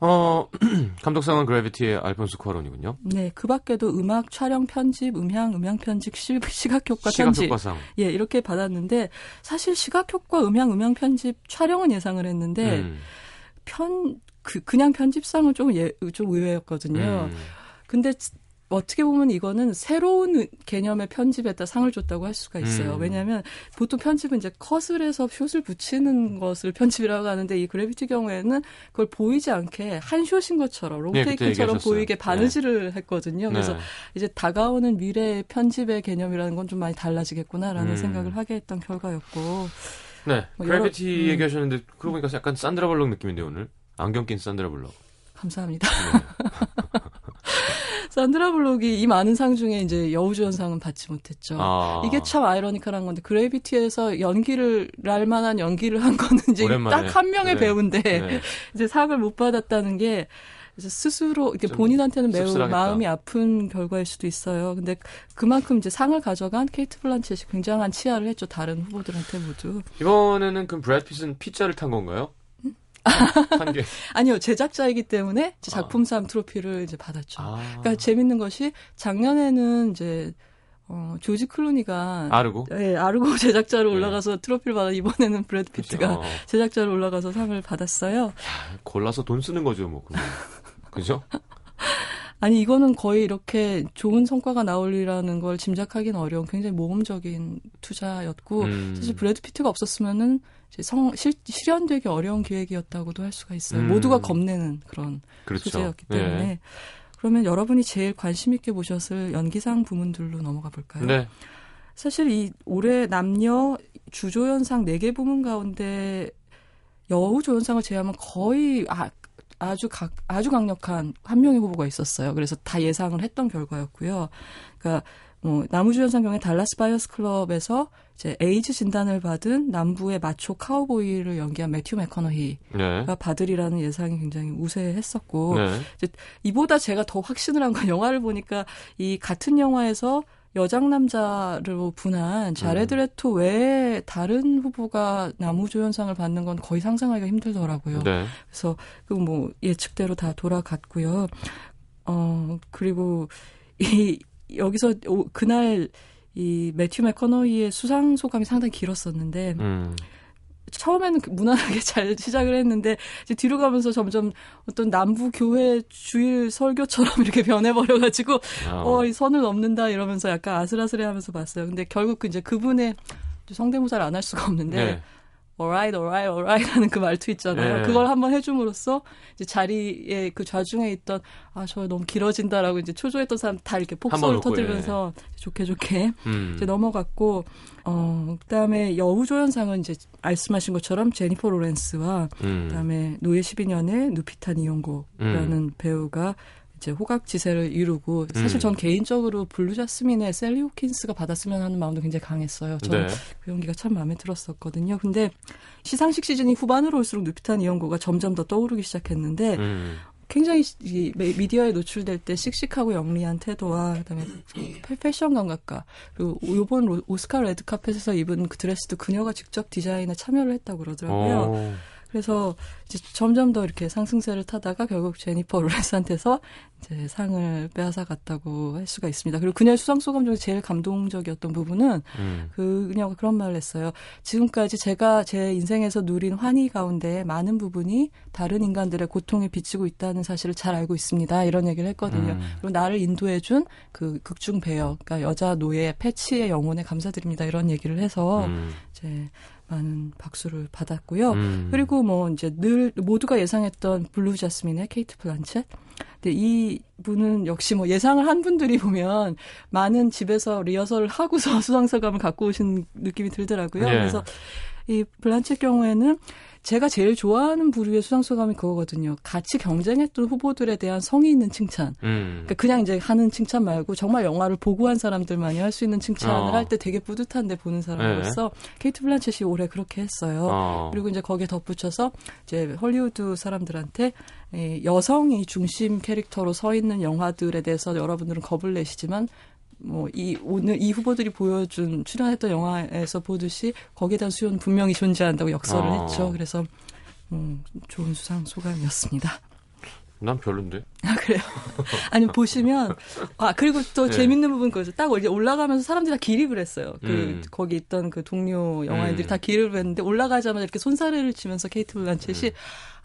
어, 감독상은 그래비티의 알폰소 쿠아론이군요. 네, 그 밖에도 음악, 촬영, 편집, 음향, 음향 편집, 시, 시각효과 편집, 시각효과상. 예 이렇게 받았는데 사실 시각효과, 음향, 음향 편집, 촬영은 예상을 했는데 음. 편 그, 그냥 편집상은 좀, 예, 좀 의외였거든요. 음. 근데 어떻게 보면 이거는 새로운 개념의 편집에다 상을 줬다고 할 수가 있어요. 음. 왜냐하면 보통 편집은 이제 컷을 해서 숏을 붙이는 것을 편집이라고 하는데 이 그래비티 경우에는 그걸 보이지 않게 한 숏인 것처럼 네, 롱테이크처럼 얘기하셨어요. 보이게 바느질을 했거든요. 그래서 네. 이제 다가오는 미래의 편집의 개념이라는 건 좀 많이 달라지겠구나라는 음. 생각을 하게 했던 결과였고 네. 뭐 여러- 그래비티 음. 얘기하셨는데 그러고 보니까 약간 산드라 블록 느낌인데 오늘. 안경 낀 산드라 블록. 감사합니다. 네. 산드라 블록이 이 많은 상 중에 이제 여우주연상은 받지 못했죠. 아. 이게 참 아이러니컬한 건데 그레이비티에서 연기라 할 만한 연기를 한 거는 이제. 딱 한 명의 네. 배우인데 네. 이제 상을 못 받았다는 게 스스로 이게 좀 본인한테는 매우 씁쓸하겠다. 마음이 아픈 결과일 수도 있어요. 근데 그만큼 이제 상을 가져간 케이트 블란쳇이 굉장한 치하를 했죠. 다른 후보들한테 모두. 이번에는 그럼 브래드 핏은 피자를 탄 건가요? 개. 아니요, 제작자이기 때문에 이제 아. 작품상 트로피를 이제 받았죠. 아. 그러니까 재밌는 것이 작년에는 이제 어, 조지 클루니가 아르고. 예, 아르고 제작자로 네. 올라가서 트로피를 받아 이번에는 브래드 피트가 그죠? 어. 제작자로 올라가서 상을 받았어요. 골라서 돈 쓰는 거죠, 뭐. 그죠? 아니 이거는 거의 이렇게 좋은 성과가 나올리라는 걸 짐작하기는 어려운 굉장히 모험적인 투자였고 음. 사실 브래드 피트가 없었으면은 성 실, 실현되기 어려운 기획이었다고도 할 수가 있어요. 음. 모두가 겁내는 그런 그렇죠. 소재였기 네. 때문에 그러면 여러분이 제일 관심 있게 보셨을 연기상 부문들로 넘어가 볼까요? 네. 사실 이 올해 남녀 주조연상 4개 부문 가운데 여우 조연상을 제외하면 거의 아, 아주 각, 아주 강력한 한 명의 후보가 있었어요. 그래서 다 예상을 했던 결과였고요. 그러니까 뭐 남우주연상 경우에 달라스 바이어스 클럽에서 이제 에이즈 진단을 받은 남부의 마초 카우보이를 연기한 매튜 맥커너히가 네. 받으리라는 예상이 굉장히 우세했었고 네. 이보다 제가 더 확신을 한 건 영화를 보니까 이 같은 영화에서 여장 남자로 분한 자레드 음. 레토 외에 다른 후보가 남우조연상을 받는 건 거의 상상하기가 힘들더라고요. 네. 그래서 그 뭐 예측대로 다 돌아갔고요. 어 그리고 이 여기서 오- 그날 이 매튜 맥커너이의 수상 소감이 상당히 길었었는데 음. 처음에는 그 무난하게 잘 시작을 했는데 이제 뒤로 가면서 점점 어떤 남부 교회 주일 설교처럼 이렇게 변해버려가지고 아. 어이 선을 넘는다 이러면서 약간 아슬아슬해하면서 봤어요. 근데 결국 그 이제 그분의 성대모사를 안 할 수가 없는데 네. Alright, alright, alright 하는 그 말투 있잖아요. 네. 그걸 한번 해줌으로써 이제 자리에 그 좌중에 있던 아 저 너무 길어진다라고 이제 초조했던 사람 다 이렇게 폭소를 터뜨리면서 좋게 좋게 음. 이제 넘어갔고 어 그 다음에 여우조연상은 이제 말씀하신 것처럼 제니퍼 로렌스와 음. 그 다음에 노예 12년의 루피타 니용고라는 배우가 이제 호각지세를 이루고 사실 음. 전 개인적으로 블루 자스민의 샐리 호킨스가 받았으면 하는 마음도 굉장히 강했어요. 저는 네. 그 연기가 참 마음에 들었었거든요. 근데 시상식 시즌이 후반으로 올수록 누피타 니용고가 점점 더 떠오르기 시작했는데 음. 굉장히 이 미- 미디어에 노출될 때 씩씩하고 영리한 태도와 그다음에 패- 패션 감각과 그리고 로- 오스카 레드카펫에서 입은 그 드레스도 그녀가 직접 디자인에 참여를 했다고 그러더라고요. 오. 그래서 이제 점점 더 이렇게 상승세를 타다가 결국 제니퍼 로렌스한테서 이제 상을 빼앗아 갔다고 할 수가 있습니다. 그리고 그녀의 수상 소감 중에 제일 감동적이었던 부분은 음. 그녀가 그런 말을 했어요. 지금까지 제가 제 인생에서 누린 환희 가운데 많은 부분이 다른 인간들의 고통에 빚지고 있다는 사실을 잘 알고 있습니다. 이런 얘기를 했거든요. 음. 그리고 나를 인도해준 그 극중 배역, 그러니까 여자 노예 팻시의 영혼에 감사드립니다. 이런 얘기를 해서 음. 이제 많은 박수를 받았고요. 음. 그리고 뭐 이제 늘 모두가 예상했던 블루 자스민의 케이트 블란쳇. 근데 이 분은 역시 뭐 예상을 한 분들이 보면 많은 집에서 리허설을 하고서 수상소감을 갖고 오신 느낌이 들더라고요. 예. 그래서 이 블란쳇 경우에는 제가 제일 좋아하는 부류의 수상소감이 그거거든요. 같이 경쟁했던 후보들에 대한 성의 있는 칭찬. 음. 그러니까 그냥 이제 하는 칭찬 말고 정말 영화를 보고 한 사람들만이 할 수 있는 칭찬을 어. 할때 되게 뿌듯한데 보는 사람으로서 케이트 블란쳇이 올해 그렇게 했어요. 어. 그리고 이제 거기에 덧붙여서 이제 헐리우드 사람들한테 이 여성이 중심 캐릭터로 서 있는 영화들에 대해서 여러분들은 겁을 내시지만 뭐 이 오늘 이 후보들이 보여준 출연했던 영화에서 보듯이 거기에 대한 수요는 분명히 존재한다고 역설을 어. 했죠. 그래서 음, 좋은 수상 소감이었습니다. 난 별론데. 아 그래요? 아니 보시면 아 그리고 또 네. 재밌는 부분 그거죠. 딱 이제 올라가면서 사람들이 다 기립을 했어요. 그 음. 거기 있던 그 동료 영화인들이 음. 다 기립을 했는데 올라가자마자 이렇게 손사래를 치면서 케이트 블란쳇이 음.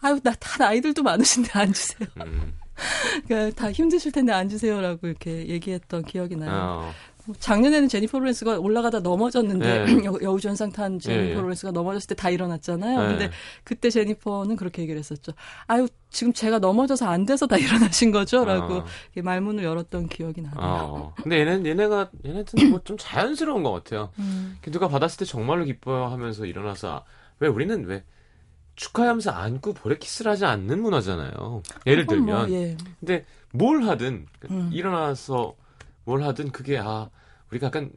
아유 나 다 나이들도 많으신데 앉으세요. 음. 그러니까 다 힘드실 텐데 앉으세요라고 이렇게 얘기했던 기억이 나요. 어. 작년에는 제니퍼 로렌스가 올라가다 넘어졌는데 네. 여, 여우주연상 탄 제니퍼 예, 예. 로렌스가 넘어졌을 때 다 일어났잖아요. 네. 근데 그때 제니퍼는 그렇게 얘기를 했었죠. 아유 지금 제가 넘어져서 안 돼서 다 일어나신 거죠라고 어. 말문을 열었던 기억이 나네요. 어. 근데 얘네 얘네가 얘네들은 뭐 좀 자연스러운 것 같아요. 음. 누가 받았을 때 정말로 기뻐하면서 일어나서 아, 왜 우리는 왜 축하하면서 안고 볼에 키스를 하지 않는 문화잖아요. 예를 그건 뭐, 들면 예. 근데 뭘 하든 음. 일어나서 뭘 하든 그게 아 우리가 약간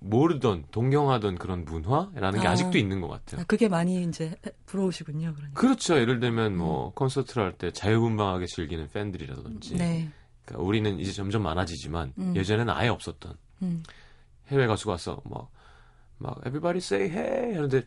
모르던 동경하던 그런 문화라는 게 아. 아. 직도 있는 것 같아요. 아, 그게 많이 이제 부러우시군요. 그러니까. 그렇죠. 예를 들면 뭐 콘서트를 할 때 자유분방하게 즐기는 팬들이라든지. 네. 그러니까 우리는 이제 점점 많아지지만 음. 예전에는 아예 없었던 음. 해외 가수가 와서 막, 막 everybody say hey 하는데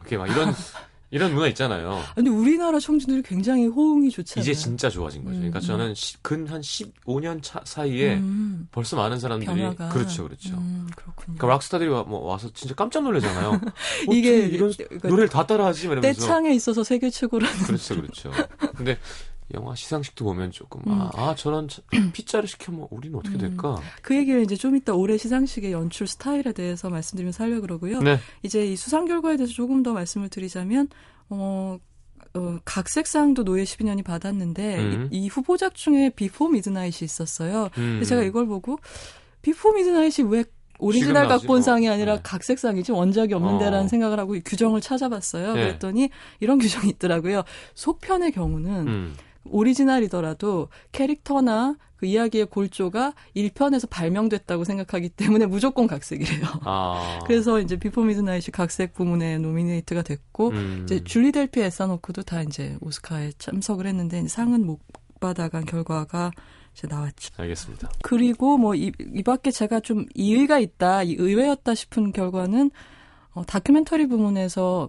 이렇게 막 이런 이런 문화 있잖아요. 아, 근데 우리나라 청중들이 굉장히 호응이 좋잖아요. 이제 진짜 좋아진 거죠. 그러니까 음, 저는 근 한 15년 차 사이에 음, 벌써 많은 사람들이 변화가. 그렇죠, 그렇죠. 음, 그렇군요. 그러니까 락스타들이 와, 뭐 와서 진짜 깜짝 놀라잖아요. 이게 어떻게 이런 그러니까 노래를 다 따라하지? 막 이러면서. 떼창에 있어서 세계 최고라는 그렇죠, 그렇죠. 근데 영화 시상식도 보면 조금 음. 아, 아 저런 차- 피자를 시켜면 우리는 어떻게 될까? 그 얘기를 이제 좀 이따 올해 시상식의 연출 스타일에 대해서 말씀드리면서 하려고 그러고요. 네. 이제 이 수상 결과에 대해서 조금 더 말씀을 드리자면, 어, 어, 각색상도 노예 12년이 받았는데, 음. 이, 이 후보작 중에 비포 미드나잇이 있었어요. 음. 근데 제가 이걸 보고, 비포 미드나잇이 왜 오리지널 각본상이 뭐. 아니라 네. 각색상이지 원작이 없는데라는 어. 생각을 하고 이 규정을 찾아봤어요. 네. 그랬더니 이런 규정이 있더라고요. 속편의 경우는 음. 오리지널이더라도 캐릭터나 그 이야기의 골조가 1편에서 발명됐다고 생각하기 때문에 무조건 각색이래요. 아. 그래서 이제 비포 미드나잇이 각색 부문에 노미네이트가 됐고 음. 이제 줄리 델피 에단 호크도 다 이제 오스카에 참석을 했는데 상은 못 받아간 결과가 이제 나왔죠. 알겠습니다. 그리고 뭐이 밖에 제가 좀 이의가 있다, 이 의외였다 싶은 결과는 어, 다큐멘터리 부문에서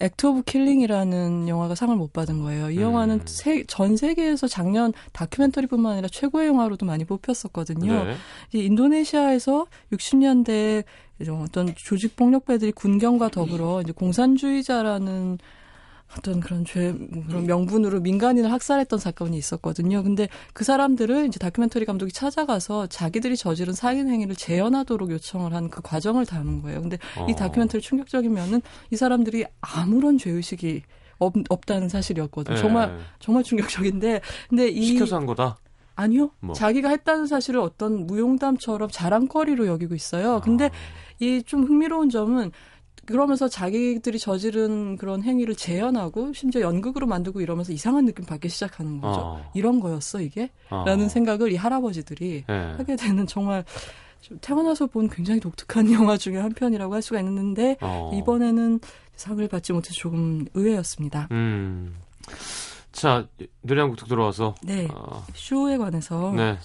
액트 오브 킬링이라는 영화가 상을 못 받은 거예요. 이 영화는 음. 세- 전 세계에서 작년 다큐멘터리뿐만 아니라 최고의 영화로도 많이 뽑혔었거든요. 네. 이 인도네시아에서 60년대 어떤 조직 폭력배들이 군경과 더불어 이제 공산주의자라는 어떤 그런 죄 그런 명분으로 민간인을 학살했던 사건이 있었거든요. 근데 그 사람들을 이제 다큐멘터리 감독이 찾아가서 자기들이 저지른 살인 행위를 재현하도록 요청을 한 그 과정을 담은 거예요. 근데 이 어. 다큐멘터리 충격적인 면은 이 사람들이 아무런 죄 의식이 없, 없다는 사실이었거든요. 네. 정말 정말 충격적인데 근데 이 시켜서 한 거다. 아니요. 뭐. 자기가 했다는 사실을 어떤 무용담처럼 자랑거리로 여기고 있어요. 아. 근데 이좀 흥미로운 점은 그러면서 자기들이 저지른 그런 행위를 재현하고 심지어 연극으로 만들고 이러면서 이상한 느낌 받기 시작하는 거죠. 어. 이런 거였어 이게? 어. 라는 생각을 이 할아버지들이 네. 하게 되는 정말 좀 태어나서 본 굉장히 독특한 영화 중에 한 편이라고 할 수가 있는데 어. 이번에는 상을 받지 못해서 조금 의외였습니다. 음. 자 노래 한 곡 듣고 들어와서 네. 어, 쇼에 관해서 네.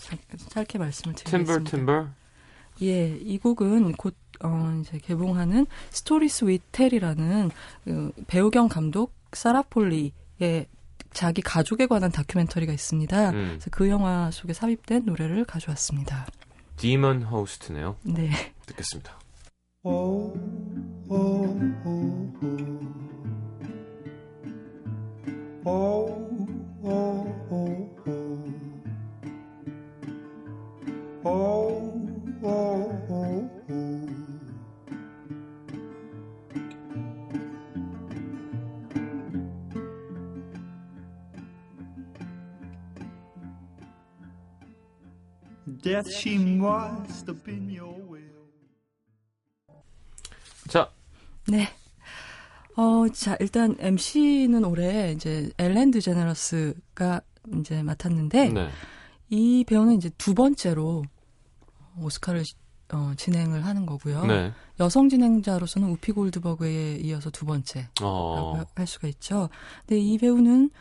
짧게 말씀을 팀버 드리겠습니다. 팀버 예, 이 곡은 곧 어, 이제 개봉하는 Stories We Tell이라는 그 배우 겸 감독 사라 폴리의 자기 가족에 관한 다큐멘터리가 있습니다. 음. 그래서 그 영화 속에 삽입된 노래를 가져왔습니다. Demon Host네요. 네. 듣겠습니다. Oh, Death, she must have been your will. 자, 네. 어, 자, 일단 MC는 올해 이제 엘렌 드제너러스가 이제 맡았는데 네. 이 배우는 이제 두 번째로 오스카를 어, 진행을 하는 거고요. 네. 여성 진행자로서는 우피 골드버그에 이어서 두 번째라고 어, 할 수가 있죠. 근데 이 배우는 어,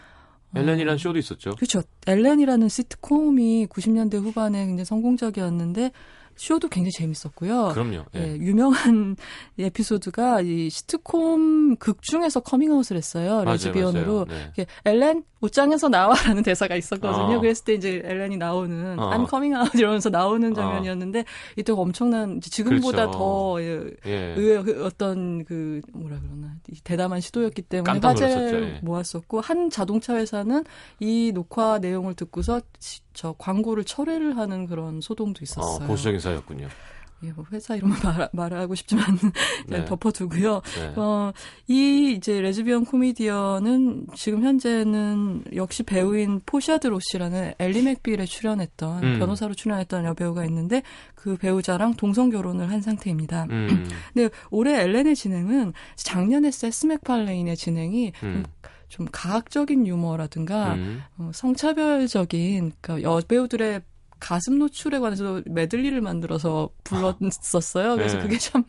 엘렌이란 쇼도 있었죠. 그렇죠. 엘렌이라는 시트콤이 90년대 후반에 굉장히 성공적이었는데 쇼도 굉장히 재밌었고요. 그럼요. 예. 예, 유명한 에피소드가 이 시트콤 극 중에서 커밍아웃을 했어요. 레즈비언으로. 네. 엘렌 옷장에서 나와라는 대사가 있었거든요. 어. 그랬을 때 이제 엘렌이 나오는 어. I'm coming out 이러면서 나오는 어. 장면이었는데 이때 엄청난 지금보다 그렇죠. 더 예, 예. 의외 그 어떤 그 뭐라 그러나 이 대담한 시도였기 때문에 화제를 예. 모았었고 한 자동차 회사는 이 녹화 내용을 듣고서 시- 저 광고를 철회를 하는 그런 소동도 어, 있었어요. 보수적인 사였군요. 예, 뭐 회사 이름은 말, 말하고 싶지만 네. 덮어두고요. 네. 어, 이 이제 레즈비언 코미디언은 지금 현재는 역시 배우인 포샤 드 로시라는 앨리 맥빌에 출연했던 음. 변호사로 출연했던 여배우가 있는데 그 배우자랑 동성 결혼을 한 상태입니다. 음, 근데 올해 엘렌의 진행은 작년에 세스 맥팔레인의 진행이 음, 좀 가학적인 유머라든가 음. 어, 성차별적인 그러니까 여배우들의 가슴 노출에 관해서 메들리를 만들어서 불렀었어요. 그래서 네. 그게 참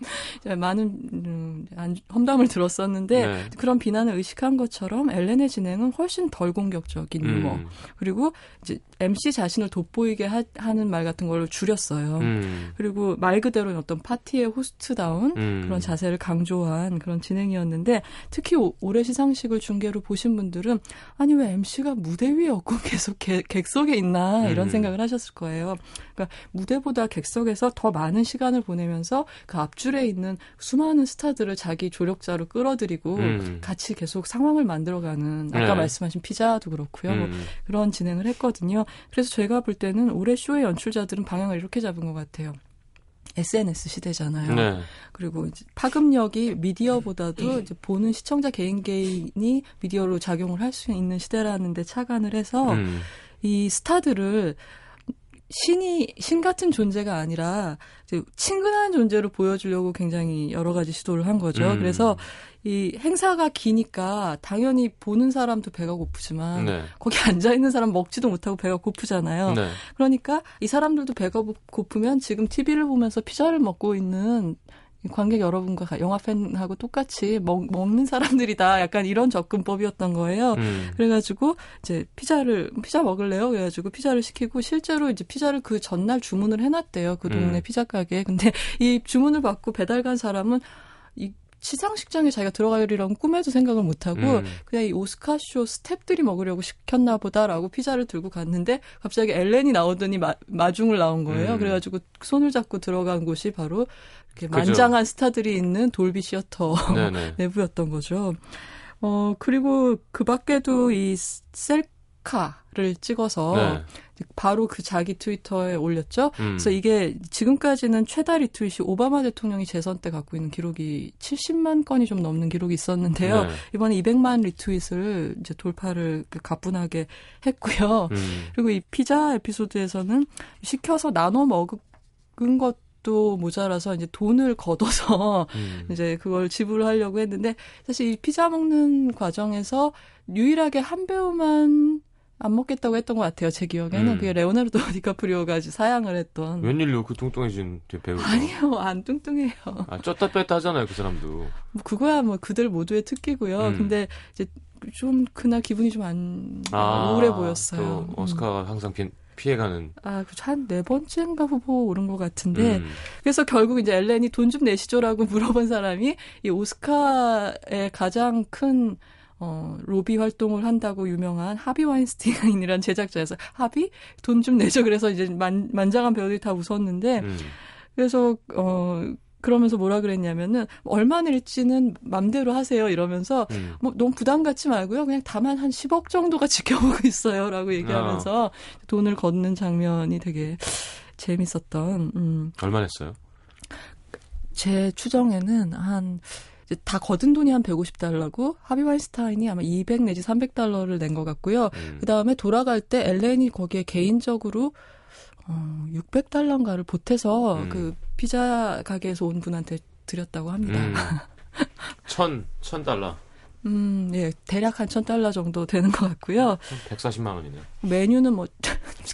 많은 음, 안- 험담을 들었었는데 네. 그런 비난을 의식한 것처럼 엘렌의 진행은 훨씬 덜 공격적인 음, 그리고 이제 MC 자신을 돋보이게 하, 는말 같은 걸로 줄였어요. 음, 그리고 말 그대로 어떤 파티의 호스트다운 음. 그런 자세를 강조한 그런 진행이었는데 특히 오- 올해 시상식을 중계로 보신 분들은 아니 왜 MC가 무대 위에 없고 계속 개- 객석에 있나 이런 음. 생각을 하셨을 거예요. 그러니까 무대보다 객석에서 더 많은 시간을 보내면서 그 앞줄에 있는 수많은 스타들을 자기 조력자로 끌어들이고 음. 같이 계속 상황을 만들어가는 아까 네. 말씀하신 피자도 그렇고요. 뭐 음. 그런 진행을 했거든요. 그래서 제가 볼 때는 올해 쇼의 연출자들은 방향을 이렇게 잡은 것 같아요. SNS 시대잖아요. 네. 그리고 파급력이 미디어보다도 이제 보는 시청자 개인 개인이 미디어로 작용을 할 수 있는 시대라는 데 착안을 해서 음. 이 스타들을 신이 신 같은 존재가 아니라 친근한 존재로 보여주려고 굉장히 여러 가지 시도를 한 거죠. 음. 그래서 이 행사가 기니까 당연히 보는 사람도 배가 고프지만 네. 거기 앉아 있는 사람 먹지도 못하고 배가 고프잖아요. 네. 그러니까 이 사람들도 배가 고- 고프면 지금 TV를 보면서 피자를 먹고 있는 관객 여러분과 가- 영화 팬하고 똑같이 먹, 먹는 사람들이다. 약간 이런 접근법이었던 거예요. 음. 그래가지고 이제 피자를 피자 먹을래요? 그래가지고 피자를 시키고 실제로 이제 피자를 그 전날 주문을 해놨대요. 그 동네 음. 피자 가게에. 근데 이 주문을 받고 배달 간 사람은 이 시상식장에 자기가 들어가리라고 꿈에도 생각을 못하고 음. 그냥 이 오스카쇼 스탭들이 먹으려고 시켰나 보다라고 피자를 들고 갔는데 갑자기 엘렌이 나오더니 마, 마중을 나온 거예요. 음. 그래가지고 손을 잡고 들어간 곳이 바로 이렇게 그죠. 만장한 스타들이 있는 돌비 시어터. 내부였던 거죠. 어, 그리고 그 밖에도 이 셀 카를 찍어서 네. 바로 그 자기 트위터에 올렸죠. 음. 그래서 이게 지금까지는 최다 리트윗이 오바마 대통령이 재선 때 갖고 있는 기록이 70만 건이 좀 넘는 기록이 있었는데요. 네. 이번에 200만 리트윗을 이제 돌파를 그 가뿐하게 했고요. 음. 그리고 이 피자 에피소드에서는 시켜서 나눠 먹은 것도 모자라서 이제 돈을 걷어서 음. 이제 그걸 지불하려고 했는데 사실 이 피자 먹는 과정에서 유일하게 한 배우만 안 먹겠다고 했던 것 같아요. 제 기억에는 음. 그게 레오나르도 디카프리오가 사양을 했던. 웬일로 그 뚱뚱해진 배우가? 아니요, 안 뚱뚱해요. 아, 쪘다 뺐다 하잖아요, 그 사람도. 뭐 그거야 뭐 그들 모두의 특기고요. 음. 근데 이제 좀 그날 기분이 좀안 아, 우울해 보였어요. 또 오스카가 항상 빈, 피해가는. 아, 한네 번째인가 후보 오른 것 같은데 음. 그래서 결국 이제 엘렌이 돈 좀 내시죠라고 물어본 사람이 이 오스카의 가장 큰 어, 로비 활동을 한다고 유명한 하비 와인스타인이라는 제작자에서 하비 돈 좀 내죠. 그래서 이제 만, 만장한 배우들이 다 웃었는데 음. 그래서 어 그러면서 뭐라 그랬냐면은 얼마 낼지는 맘대로 하세요 이러면서 음. 뭐 너무 부담 갖지 말고요. 그냥 다만 한 10억 정도가 지켜보고 있어요라고 얘기하면서 돈을 걷는 장면이 되게 재밌었던 음. 얼마 냈어요? 제 추정에는 한 이제 다 거둔 돈이 한 150달러고 하비 와인스타인이 아마 200 내지 300달러를 낸 것 같고요. 음. 그 다음에 돌아갈 때 엘렌이 거기에 개인적으로 어, 600달러인가를 보태서 음. 그 피자 가게에서 온 분한테 드렸다고 합니다. 음. 천, 천 달러. 음, 예, 대략 한 1000달러 정도 되는 것 같고요. 140만 원이네. 메뉴는 뭐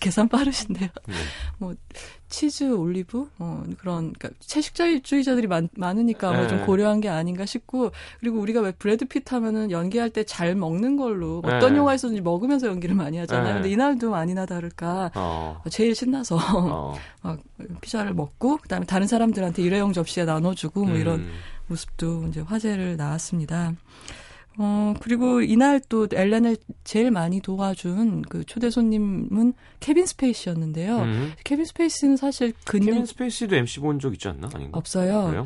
계산 빠르신데요. 네. 치즈, 올리브, 어, 그런, 그러니까 채식주의자들이 많, 많으니까 좀 네. 고려한 게 아닌가 싶고, 그리고 우리가 왜 브래드 핏 하면은 연기할 때 잘 먹는 걸로 어떤 네. 영화에서든지 먹으면서 연기를 많이 하잖아요. 네. 근데 이날도 아니나 다를까 어. 제일 신나서 어. 막 피자를 먹고, 그다음에 다른 사람들한테 일회용 접시에 나눠주고 뭐 이런 음. 모습도 이제 화제를 낳았습니다. 어, 그리고 이날 또 엘렌을 제일 많이 도와준 그 초대 손님은 케빈 스페이시였는데요. 음. 케빈 스페이시는 사실 근육 케빈 스페이시도 MC 본 적 있지 않나? 아닌가? 없어요. 그래요?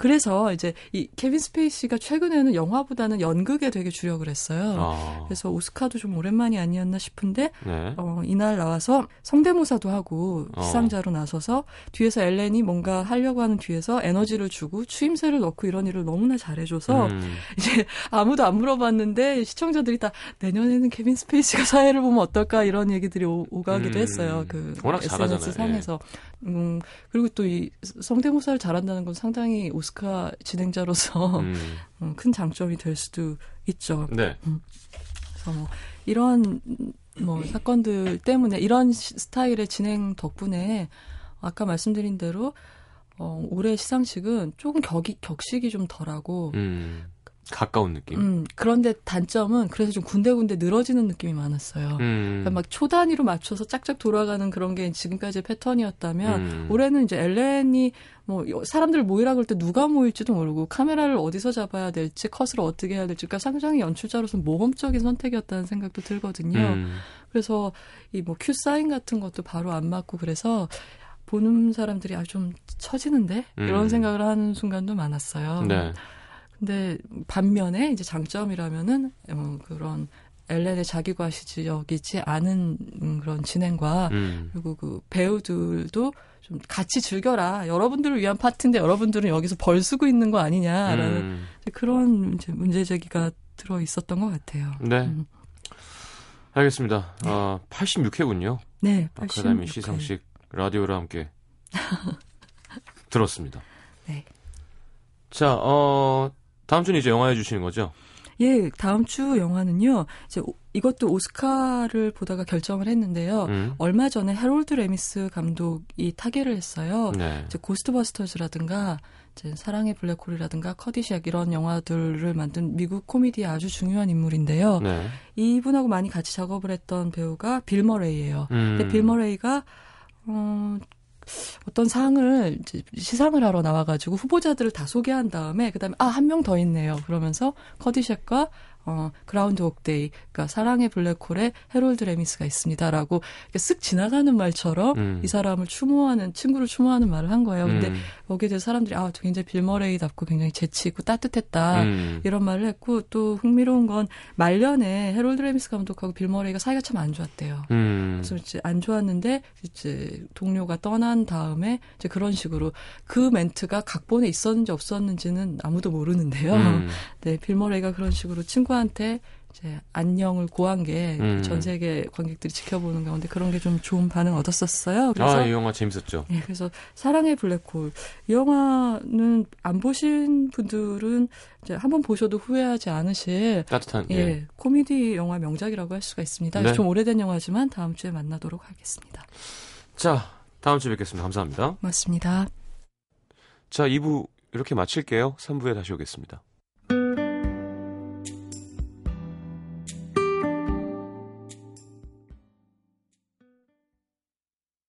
그래서 이제 이 케빈 스페이시가 최근에는 영화보다는 연극에 되게 주력을 했어요. 아. 그래서 오스카도 좀 오랜만이 아니었나 싶은데 네. 어, 이날 나와서 성대모사도 하고 어. 시상자로 나서서 뒤에서 엘렌이 뭔가 하려고 하는 뒤에서 에너지를 주고 추임새를 넣고 이런 일을 너무나 잘해줘서 음. 이제 아무도 안 물어봤는데 시청자들이 다 내년에는 케빈 스페이시가 사회를 보면 어떨까 이런 얘기들이 오, 오가기도 음. 했어요. 그 워낙 잘하잖아요. SNS 상에서. 음, 그리고 또 이 성대모사를 잘한다는 건 상당히 오스카 진행자로서 음. 음, 큰 장점이 될 수도 있죠. 네. 그래서 뭐 이런 뭐 사건들 때문에 이런 시- 스타일의 진행 덕분에 아까 말씀드린 대로 어, 올해 시상식은 조금 격이, 격식이 좀 덜하고 음. 가까운 느낌. 음, 그런데 단점은 그래서 좀 군데군데 늘어지는 느낌이 많았어요. 음. 그러니까 막 초단위로 맞춰서 짝짝 돌아가는 그런 게 지금까지 패턴이었다면 음. 올해는 이제 엘렌이 뭐 여- 사람들 모이라 그럴 때 누가 모일지도 모르고 카메라를 어디서 잡아야 될지 컷을 어떻게 해야 될지 그러니까 상당히 연출자로서는 모험적인 선택이었다는 생각도 들거든요. 음. 그래서 이 뭐 큐 사인 같은 것도 바로 안 맞고 그래서 보는 사람들이 아 좀 처지는데 이런 음. 생각을 하는 순간도 많았어요. 네. 근데 반면에 이제 장점이라면은 어, 그런 엘렌의 자기 과시적이지 않은 음, 그런 진행과 음. 그리고 그 배우들도 좀 같이 즐겨라. 여러분들을 위한 파트인데 여러분들은 여기서 벌 쓰고 있는 거 아니냐라는 음. 그런 이제 문제 제기가 들어 있었던 것 같아요. 네. 음. 알겠습니다. 어, 86회군요. 네. 아카데미 86회. 시상식 라디오와 함께 들었습니다. 네. 자, 어, 다음 주는 이제 영화 해주시는 거죠? 예, 다음 주 영화는요. 이제 오- 이것도 오스카를 보다가 결정을 했는데요. 음. 얼마 전에 해롤드 레미스 감독이 타계를 했어요. 네. 이제 고스트버스터즈라든가 이제 사랑의 블랙홀이라든가 Caddyshack 이런 영화들을 만든 미국 코미디의 아주 중요한 인물인데요. 네. 이분하고 많이 같이 작업을 했던 배우가 빌 머레이예요. 음. 근데 빌 머레이가 어 어떤 상을 이제 시상을 하러 나와가지고 후보자들을 다 소개한 다음에 그다음에 아 한 명 더 있네요. 그러면서 Caddyshack과 어 Groundhog Day 그러니까 사랑의 블랙홀에 해롤드 레미스가 있습니다라고 쓱 지나가는 말처럼 음. 이 사람을 추모하는 친구를 추모하는 말을 한 거예요. 근데 음. 거기에 대해서 사람들이 아 굉장히 빌 머레이답고 굉장히 재치 있고 따뜻했다. 음. 이런 말을 했고 또 흥미로운 건 말년에 해롤드 레미스 감독하고 빌 머레이가 사이가 참 안 좋았대요. 음. 그래서 이제 안 좋았는데 이제 동료가 떠난 다음에 이제 그런 식으로 그 멘트가 각본에 있었는지 없었는지는 아무도 모르는데요. 음. 네, 빌 머레이가 그런 식으로 친구한테 이제 안녕을 고한 게 전 음. 세계 관객들이 지켜보는 가운데 그런 게 좀 좋은 반응 얻었었어요. 그래서 아, 이 영화 재밌었죠. 예, 그래서 사랑의 블랙홀 이 영화는 안 보신 분들은 이제 한번 보셔도 후회하지 않으실 따뜻한. 예, 예. 코미디 영화 명작이라고 할 수가 있습니다. 네. 좀 오래된 영화지만 다음 주에 만나도록 하겠습니다. 자, 다음 주에 뵙겠습니다. 감사합니다. 고맙습니다. 자, 2부 이렇게 마칠게요. 3부에 다시 오겠습니다.